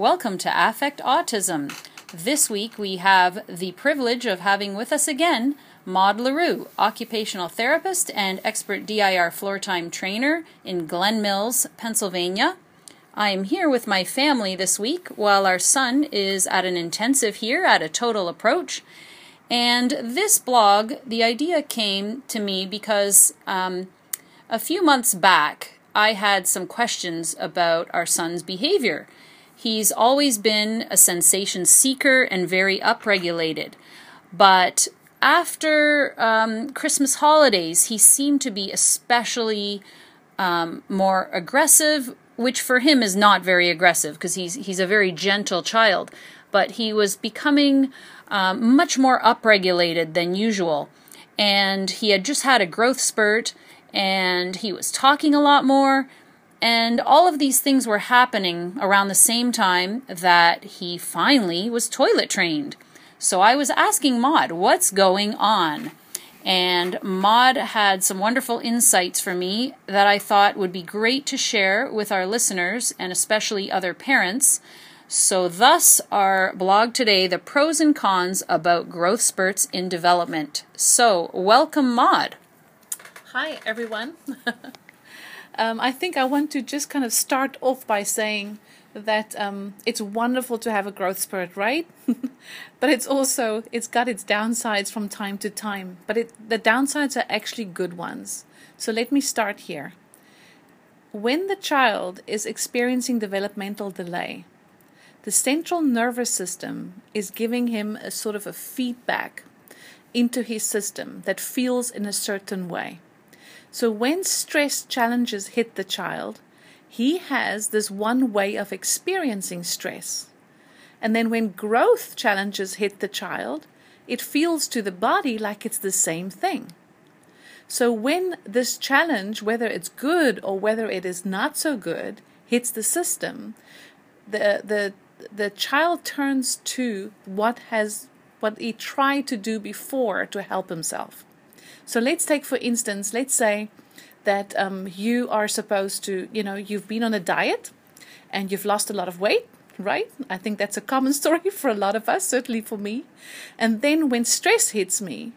Welcome to Affect Autism. This week we have the privilege of having with us again Maude Le Roux, occupational therapist and expert DIR floor time trainer in Glen Mills, Pennsylvania. I am here with my family this week while our son is at an intensive here at a total approach. And this blog, the idea came to me because um, a few months back I had some questions about our son's behavior. He's always been a sensation seeker and very upregulated. But after um, Christmas holidays, he seemed to be especially um, more aggressive, which for him is not very aggressive because he's he's a very gentle child. But he was becoming um, much more upregulated than usual, and he had just had a growth spurt, and he was talking a lot more and all of these things were happening around the same time that he finally was toilet trained. So I was asking Maude, what's going on? And Maude had some wonderful insights for me that I thought would be great to share with our listeners and especially other parents. So, thus, our blog today the pros and cons about growth spurts in development. So, welcome, Maude. Hi, everyone. Um, I think I want to just kind of start off by saying that um, it's wonderful to have a growth spurt, right? but it's also it's got its downsides from time to time. But it, the downsides are actually good ones. So let me start here. When the child is experiencing developmental delay, the central nervous system is giving him a sort of a feedback into his system that feels in a certain way. So when stress challenges hit the child, he has this one way of experiencing stress. And then when growth challenges hit the child, it feels to the body like it's the same thing. So when this challenge, whether it's good or whether it is not so good, hits the system, the the the child turns to what has what he tried to do before to help himself. So let's take, for instance, let's say that um, you are supposed to, you know, you've been on a diet and you've lost a lot of weight, right? I think that's a common story for a lot of us, certainly for me. And then when stress hits me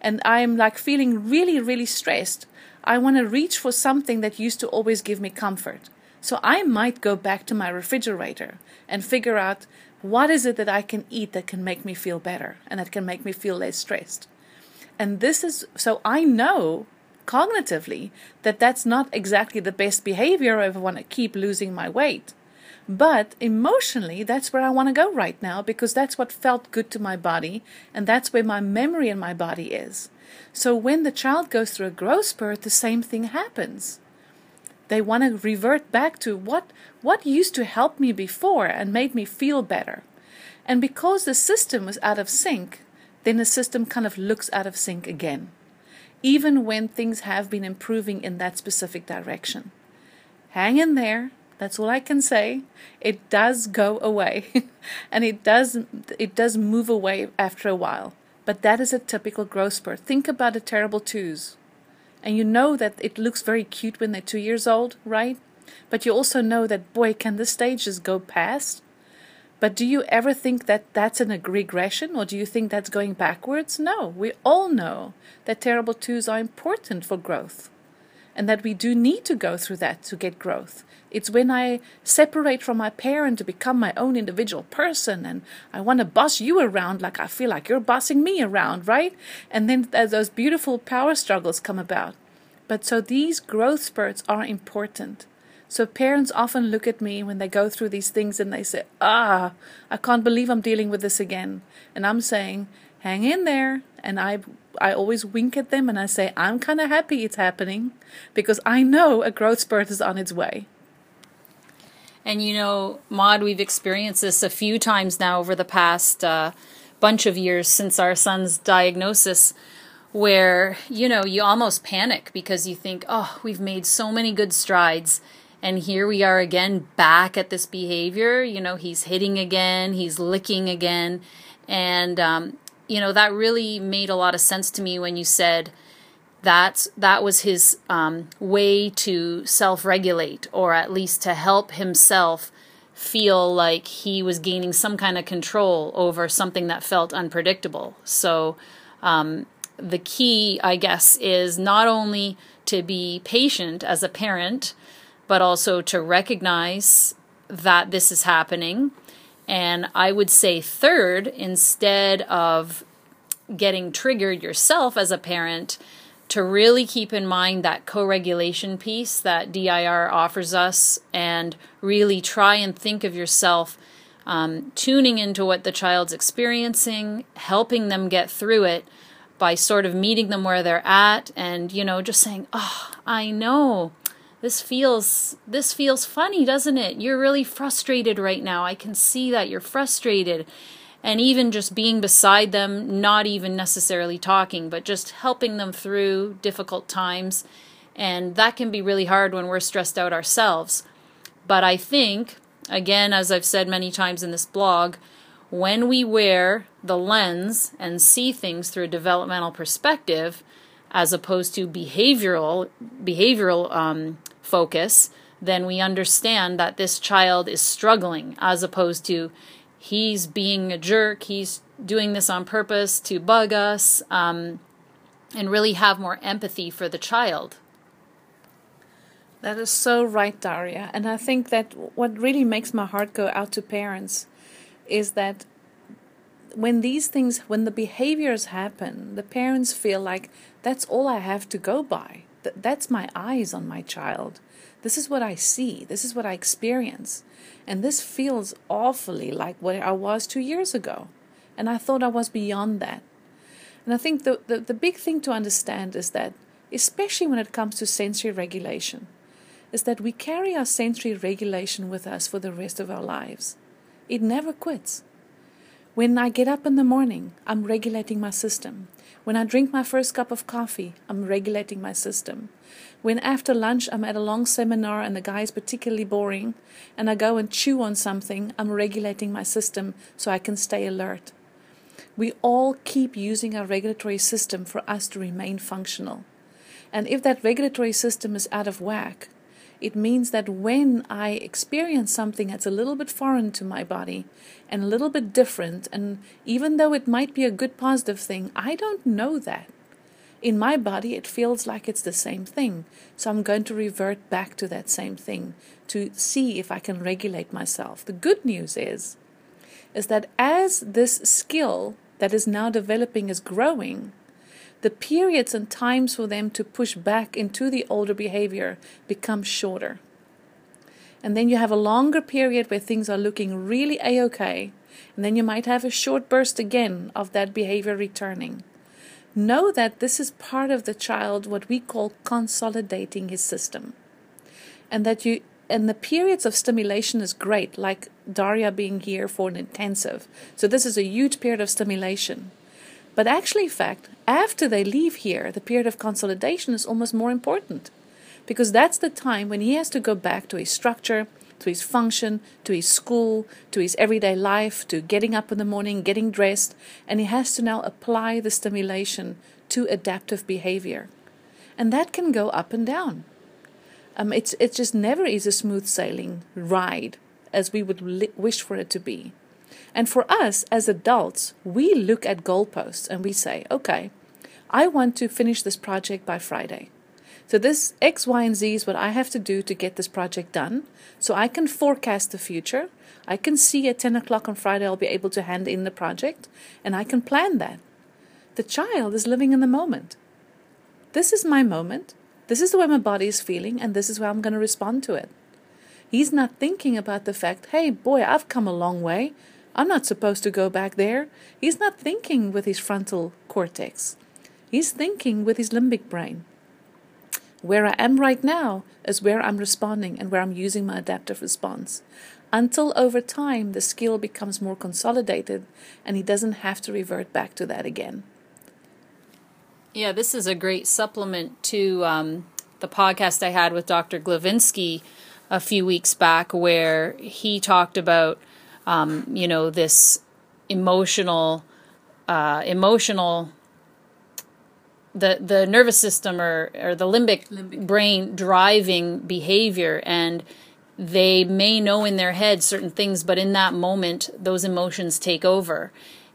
and I'm like feeling really, really stressed, I want to reach for something that used to always give me comfort. So I might go back to my refrigerator and figure out what is it that I can eat that can make me feel better and that can make me feel less stressed. And this is so I know cognitively that that's not exactly the best behavior if I want to keep losing my weight. But emotionally, that's where I want to go right now because that's what felt good to my body and that's where my memory in my body is. So when the child goes through a growth spurt, the same thing happens. They want to revert back to what, what used to help me before and made me feel better. And because the system was out of sync, then the system kind of looks out of sync again, even when things have been improving in that specific direction. Hang in there. That's all I can say. It does go away, and it does it does move away after a while. But that is a typical growth spurt. Think about the terrible twos. And you know that it looks very cute when they're two years old, right? But you also know that, boy, can the stages go past? But do you ever think that that's an regression or do you think that's going backwards? No, we all know that terrible twos are important for growth and that we do need to go through that to get growth. It's when I separate from my parent to become my own individual person and I want to boss you around like I feel like you're bossing me around, right? And then those beautiful power struggles come about. But so these growth spurts are important. So parents often look at me when they go through these things and they say, "Ah, I can't believe I'm dealing with this again." And I'm saying, "Hang in there." And I I always wink at them and I say, "I'm kind of happy it's happening because I know a growth spurt is on its way." And you know, Maude, we've experienced this a few times now over the past uh, bunch of years since our son's diagnosis where you know you almost panic because you think oh we've made so many good strides and here we are again back at this behavior. You know, he's hitting again, he's licking again. And, um, you know, that really made a lot of sense to me when you said that that was his um, way to self regulate or at least to help himself feel like he was gaining some kind of control over something that felt unpredictable. So, um, the key, I guess, is not only to be patient as a parent, but also to recognize that this is happening. And I would say, third, instead of getting triggered yourself as a parent, to really keep in mind that co regulation piece that DIR offers us and really try and think of yourself um, tuning into what the child's experiencing, helping them get through it by sort of meeting them where they're at and, you know, just saying, oh, I know this feels this feels funny doesn't it? You're really frustrated right now. I can see that you're frustrated. And even just being beside them not even necessarily talking but just helping them through difficult times. And that can be really hard when we're stressed out ourselves. But i think again as i've said many times in this blog when we wear the lens and see things through a developmental perspective as opposed to behavioral behavioral um, focus, then we understand that this child is struggling as opposed to he's being a jerk, he's doing this on purpose to bug us, um, and really have more empathy for the child. That is so right, Daria. And I think that what really makes my heart go out to parents is that when these things, when the behaviors happen, the parents feel like that's all I have to go by th- that's my eyes on my child. This is what I see. This is what I experience. And this feels awfully like what I was two years ago. And I thought I was beyond that. And I think the, the, the big thing to understand is that, especially when it comes to sensory regulation, is that we carry our sensory regulation with us for the rest of our lives. It never quits. When I get up in the morning, I'm regulating my system. When I drink my first cup of coffee, I'm regulating my system. When after lunch I'm at a long seminar and the guy is particularly boring, and I go and chew on something, I'm regulating my system so I can stay alert. We all keep using our regulatory system for us to remain functional. And if that regulatory system is out of whack, it means that when I experience something that's a little bit foreign to my body and a little bit different, and even though it might be a good positive thing, I don't know that. In my body, it feels like it's the same thing. So I'm going to revert back to that same thing to see if I can regulate myself. The good news is, is that as this skill that is now developing is growing, the periods and times for them to push back into the older behavior become shorter. And then you have a longer period where things are looking really a okay, and then you might have a short burst again of that behavior returning. Know that this is part of the child, what we call consolidating his system. And that you and the periods of stimulation is great, like Daria being here for an intensive. So this is a huge period of stimulation. But actually, in fact, after they leave here, the period of consolidation is almost more important because that's the time when he has to go back to his structure, to his function, to his school, to his everyday life, to getting up in the morning, getting dressed, and he has to now apply the stimulation to adaptive behavior. And that can go up and down. Um, it's, it just never is a smooth sailing ride as we would li- wish for it to be. And for us as adults, we look at goalposts and we say, okay, I want to finish this project by Friday. So this X, Y, and Z is what I have to do to get this project done. So I can forecast the future. I can see at 10 o'clock on Friday I'll be able to hand in the project and I can plan that. The child is living in the moment. This is my moment. This is the way my body is feeling, and this is how I'm going to respond to it. He's not thinking about the fact, hey, boy, I've come a long way. I'm not supposed to go back there. He's not thinking with his frontal cortex, he's thinking with his limbic brain. Where I am right now is where I'm responding and where I'm using my adaptive response. Until over time the skill becomes more consolidated and he doesn't have to revert back to that again. Yeah, this is a great supplement to um, the podcast I had with Dr. Glavinsky a few weeks back, where he talked about um, you know, this emotional, uh, emotional, the the nervous system or or the limbic, limbic. brain driving behavior and they may know in their head certain things, but in that moment, those emotions take over.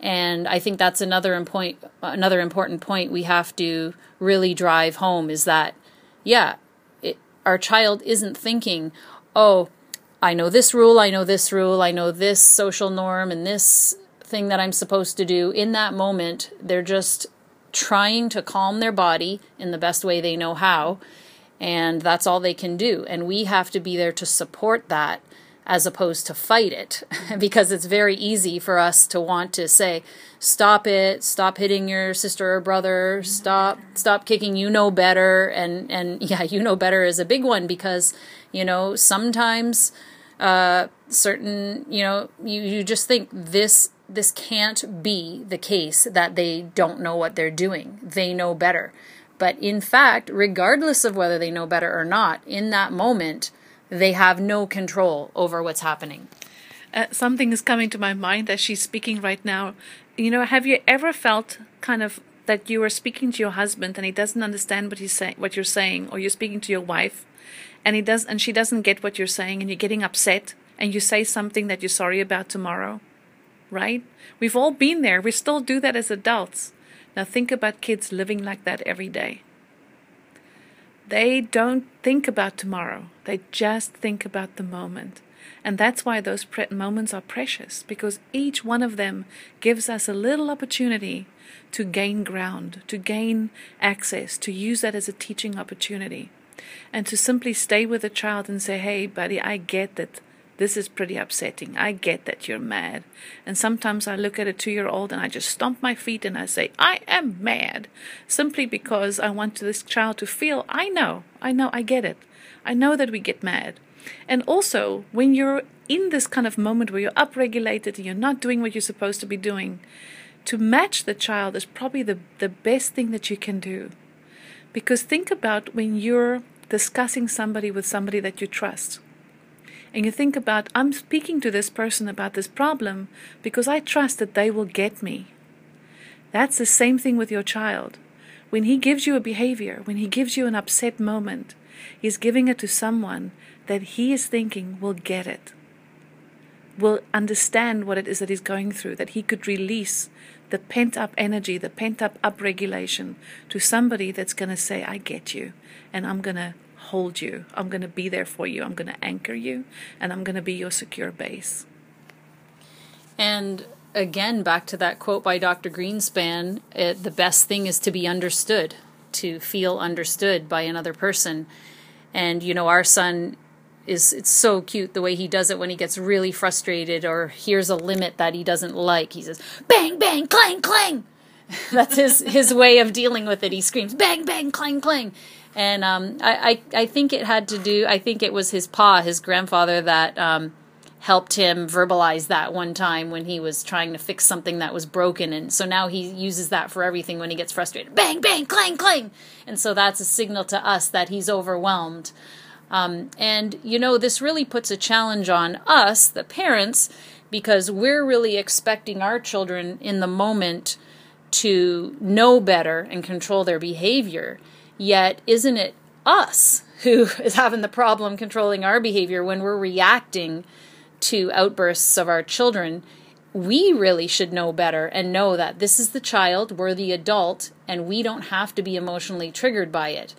And I think that's another point, another important point we have to really drive home is that, yeah, it, our child isn't thinking, oh, I know this rule, I know this rule, I know this social norm and this thing that I'm supposed to do. In that moment, they're just trying to calm their body in the best way they know how and that's all they can do. And we have to be there to support that as opposed to fight it because it's very easy for us to want to say stop it stop hitting your sister or brother stop stop kicking you know better and and yeah you know better is a big one because you know sometimes uh certain you know you you just think this this can't be the case that they don't know what they're doing they know better but in fact, regardless of whether they know better or not, in that moment, they have no control over what's happening. Uh, something is coming to my mind as she's speaking right now. You know, have you ever felt kind of that you are speaking to your husband and he doesn't understand what he's saying, what you're saying, or you're speaking to your wife, and he does, and she doesn't get what you're saying, and you're getting upset, and you say something that you're sorry about tomorrow, right? We've all been there. We still do that as adults. Now think about kids living like that every day. They don't think about tomorrow, they just think about the moment. And that's why those pre- moments are precious, because each one of them gives us a little opportunity to gain ground, to gain access, to use that as a teaching opportunity. And to simply stay with a child and say, hey, buddy, I get that this is pretty upsetting. I get that you're mad. And sometimes I look at a two year old and I just stomp my feet and I say, I am mad. Simply because I want this child to feel, I know, I know, I get it. I know that we get mad. And also, when you're in this kind of moment where you're upregulated and you're not doing what you're supposed to be doing, to match the child is probably the, the best thing that you can do. Because think about when you're discussing somebody with somebody that you trust and you think about, I'm speaking to this person about this problem because I trust that they will get me. That's the same thing with your child. When he gives you a behavior, when he gives you an upset moment, he's giving it to someone that he is thinking will get it, will understand what it is that he's going through, that he could release the pent up energy, the pent up upregulation to somebody that's going to say, I get you, and I'm going to hold you. I'm going to be there for you. I'm going to anchor you, and I'm going to be your secure base. And again, back to that quote by Dr. Greenspan it, the best thing is to be understood, to feel understood by another person. And, you know, our son is it's so cute the way he does it when he gets really frustrated or hears a limit that he doesn't like. He says, bang, bang, clang, clang. That's his, his way of dealing with it. He screams, bang, bang, clang, clang and um, I, I, I think it had to do. I think it was his pa, his grandfather, that um, helped him verbalize that one time when he was trying to fix something that was broken, and so now he uses that for everything when he gets frustrated. Bang, bang, clang, clang, and so that's a signal to us that he's overwhelmed. Um, and you know, this really puts a challenge on us, the parents, because we're really expecting our children in the moment to know better and control their behavior. Yet, isn't it us who is having the problem controlling our behavior when we're reacting to outbursts of our children? We really should know better and know that this is the child, we're the adult, and we don't have to be emotionally triggered by it.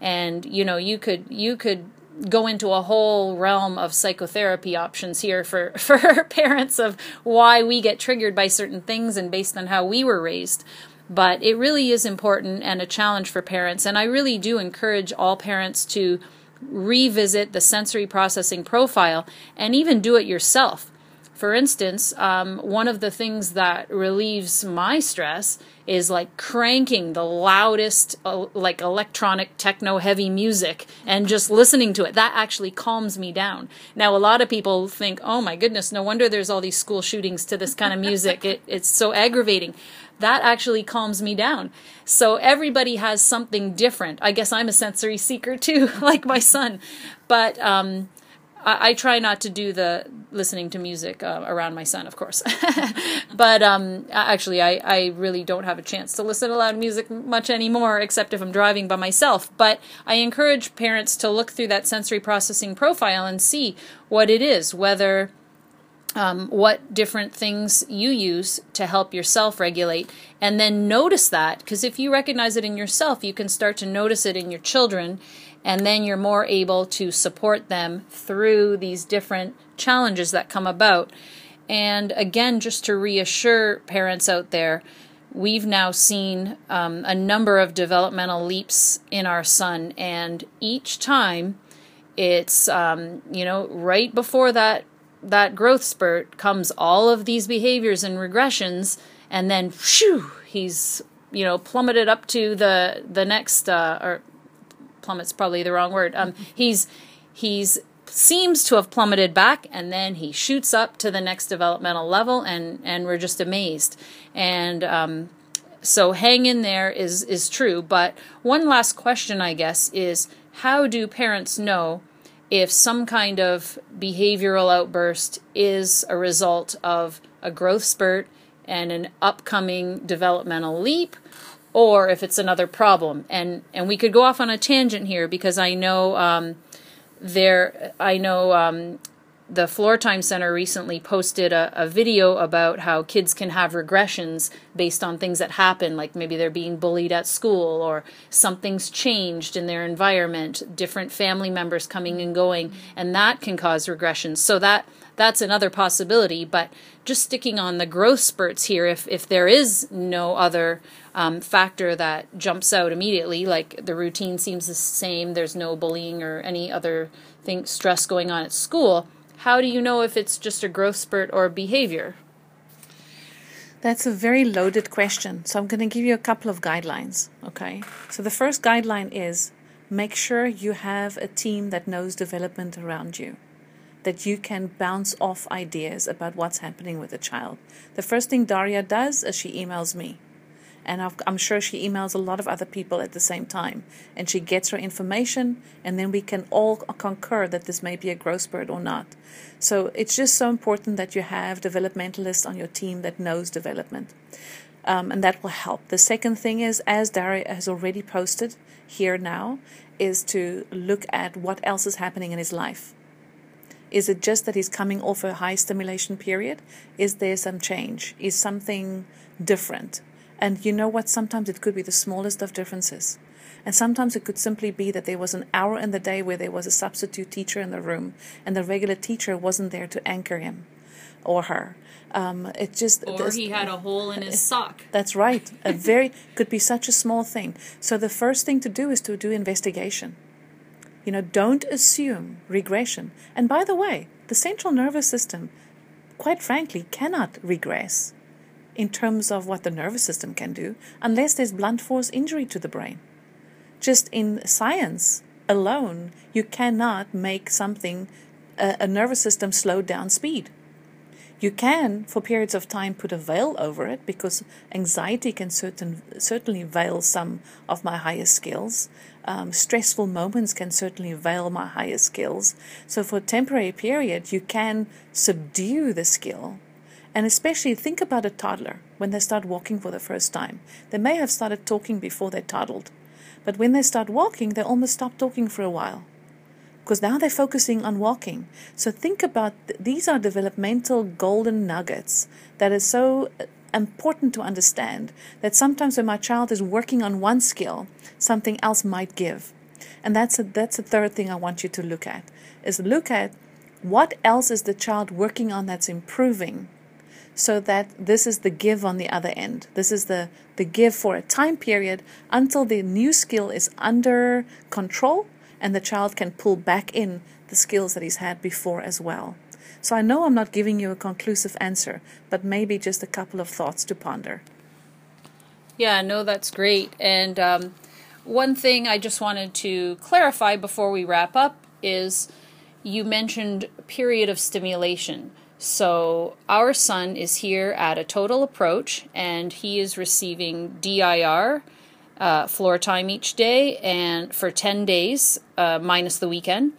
And you know, you could you could go into a whole realm of psychotherapy options here for for parents of why we get triggered by certain things and based on how we were raised but it really is important and a challenge for parents. And I really do encourage all parents to revisit the sensory processing profile and even do it yourself. For instance, um, one of the things that relieves my stress is like cranking the loudest, uh, like electronic techno heavy music and just listening to it. That actually calms me down. Now, a lot of people think, oh my goodness, no wonder there's all these school shootings to this kind of music. it, it's so aggravating that actually calms me down. So everybody has something different. I guess I'm a sensory seeker too, like my son. But um, I, I try not to do the listening to music uh, around my son, of course. but um, actually, I, I really don't have a chance to listen to loud music much anymore, except if I'm driving by myself. But I encourage parents to look through that sensory processing profile and see what it is, whether um, what different things you use to help yourself regulate, and then notice that. Because if you recognize it in yourself, you can start to notice it in your children, and then you're more able to support them through these different challenges that come about. And again, just to reassure parents out there, we've now seen um, a number of developmental leaps in our son, and each time it's um, you know right before that that growth spurt comes all of these behaviors and regressions, and then shoo, he's you know plummeted up to the the next uh, or plummet's probably the wrong word. Um, he's he's seems to have plummeted back and then he shoots up to the next developmental level and and we're just amazed and um, so hang in there is is true but one last question i guess is how do parents know if some kind of behavioral outburst is a result of a growth spurt and an upcoming developmental leap or if it's another problem and and we could go off on a tangent here because i know um, there i know um, the Floor Time Center recently posted a, a, video about how kids can have regressions based on things that happen, like maybe they're being bullied at school or something's changed in their environment, different family members coming and going, and that can cause regressions. So that that's another possibility. But just sticking on the growth spurts here, if if there is no other um, factor that jumps out immediately, like the routine seems the same, there's no bullying or any other thing stress going on at school how do you know if it's just a growth spurt or behavior? That's a very loaded question. So I'm going to give you a couple of guidelines. Okay. So the first guideline is make sure you have a team that knows development around you, that you can bounce off ideas about what's happening with the child. The first thing Daria does is she emails me and i am sure she emails a lot of other people at the same time. And she gets her information, and then we can all concur that this may be a growth spurt or not. So it's just so important that you have developmentalists on your team that knows development. Um, and that will help. The second thing is, as Daria has already posted here now, is to look at what else is happening in his life. Is it just that he's coming off a high stimulation period? Is there some change? Is something different? And you know what? Sometimes it could be the smallest of differences. And sometimes it could simply be that there was an hour in the day where there was a substitute teacher in the room and the regular teacher wasn't there to anchor him or her. Um, it just or he had a hole in his sock. That's right. A very could be such a small thing. So the first thing to do is to do investigation. You know, don't assume regression. And by the way, the central nervous system, quite frankly, cannot regress in terms of what the nervous system can do unless there's blunt force injury to the brain. Just in science alone, you cannot make something, a, a nervous system, slow down speed. You can, for periods of time, put a veil over it because anxiety can certain, certainly veil some of my higher skills. Um, stressful moments can certainly veil my higher skills. So, for a temporary period, you can subdue the skill and especially think about a toddler when they start walking for the first time. They may have started talking before they toddled, but when they start walking, they almost stop talking for a while because now they're focusing on walking. So think about th- these are developmental golden nuggets that is so uh, important to understand that sometimes when my child is working on one skill, something else might give. And that's a, that's the third thing I want you to look at is look at what else is the child working on that's improving so that this is the give on the other end. This is the, the give for a time period until the new skill is under control and the child can pull back in the skills that he's had before as well. So I know I'm not giving you a conclusive answer, but maybe just a couple of thoughts to ponder. Yeah, no, that's great. And um, one thing I just wanted to clarify before we wrap up is you mentioned period of stimulation. So our son is here at a total approach, and he is receiving DIR uh, floor time each day, and for ten days uh, minus the weekend.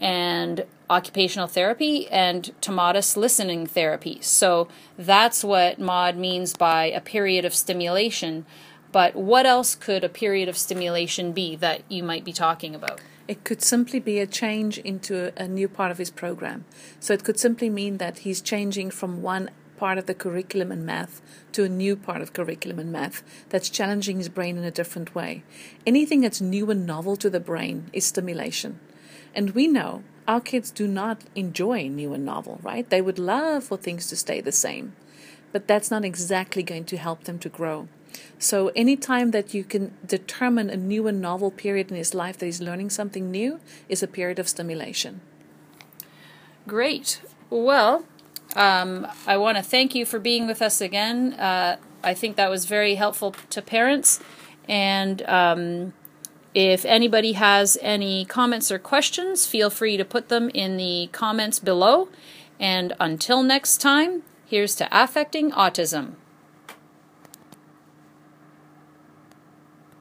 and occupational therapy and tomatis listening therapy. So that's what Maude means by a period of stimulation. But what else could a period of stimulation be that you might be talking about? It could simply be a change into a, new part of his program. So it could simply mean that he's changing from one part of the curriculum in math to a new part of curriculum in math that's challenging his brain in a different way. Anything that's new and novel to the brain is stimulation. And we know our kids do not enjoy new and novel, right? They would love for things to stay the same. But that's not exactly going to help them to grow. So, anytime that you can determine a new and novel period in his life that he's learning something new is a period of stimulation. Great. Well, um, I want to thank you for being with us again. Uh, I think that was very helpful to parents. And um, if anybody has any comments or questions, feel free to put them in the comments below. And until next time, here's to affecting autism.